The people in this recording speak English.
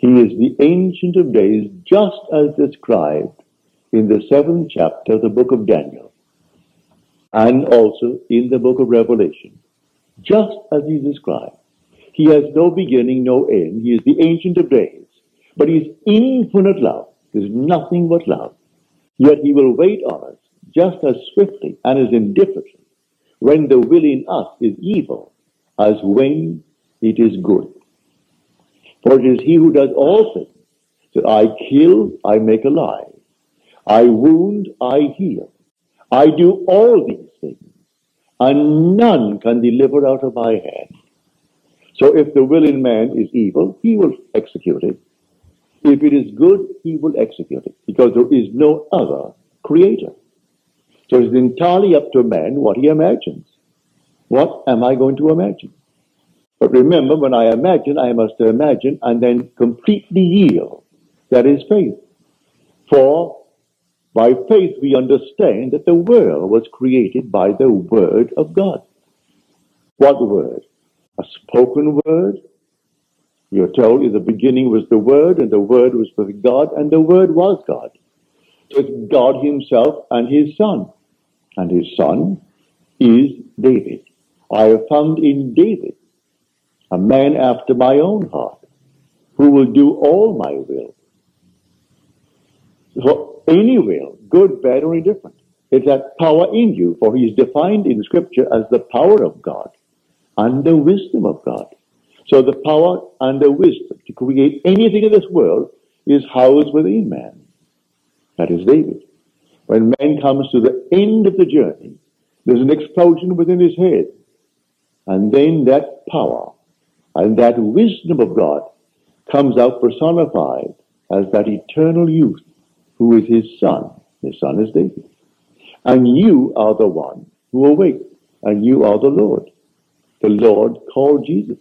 He is the Ancient of Days, just as described in the seventh chapter of the book of Daniel, and also in the book of Revelation, just as he described. He has no beginning, no end. He is the Ancient of Days, but he is infinite love. There's nothing but love. Yet he will wait on us just as swiftly and as indifferently when the will in us is evil as when it is good. For it is he who does all things. So I kill, I make alive. I wound, I heal. I do all these things, and none can deliver out of my hand. So if the will in man is evil, he will execute it. If it is good, he will execute it, because there is no other creator. So it's entirely up to man what he imagines. What am I going to imagine? But remember, when I imagine, I must imagine and then completely yield. That is faith. For by faith we understand that the world was created by the Word of God. What word? A spoken word? We are told in the beginning was the Word, and the Word was with God, and the Word was God. It's God Himself and His Son. And His Son is David. I have found in David a man after my own heart, who will do all my will. So any will, good, bad, or indifferent. It's that power in you, for he is defined in Scripture as the power of God and the wisdom of God. So the power and the wisdom to create anything in this world is housed within man. That is David. When man comes to the end of the journey, there's an explosion within his head. And then that power and that wisdom of God comes out personified as that eternal youth who is his son. His son is David. And you are the one who awake, and you are the Lord. The Lord called Jesus.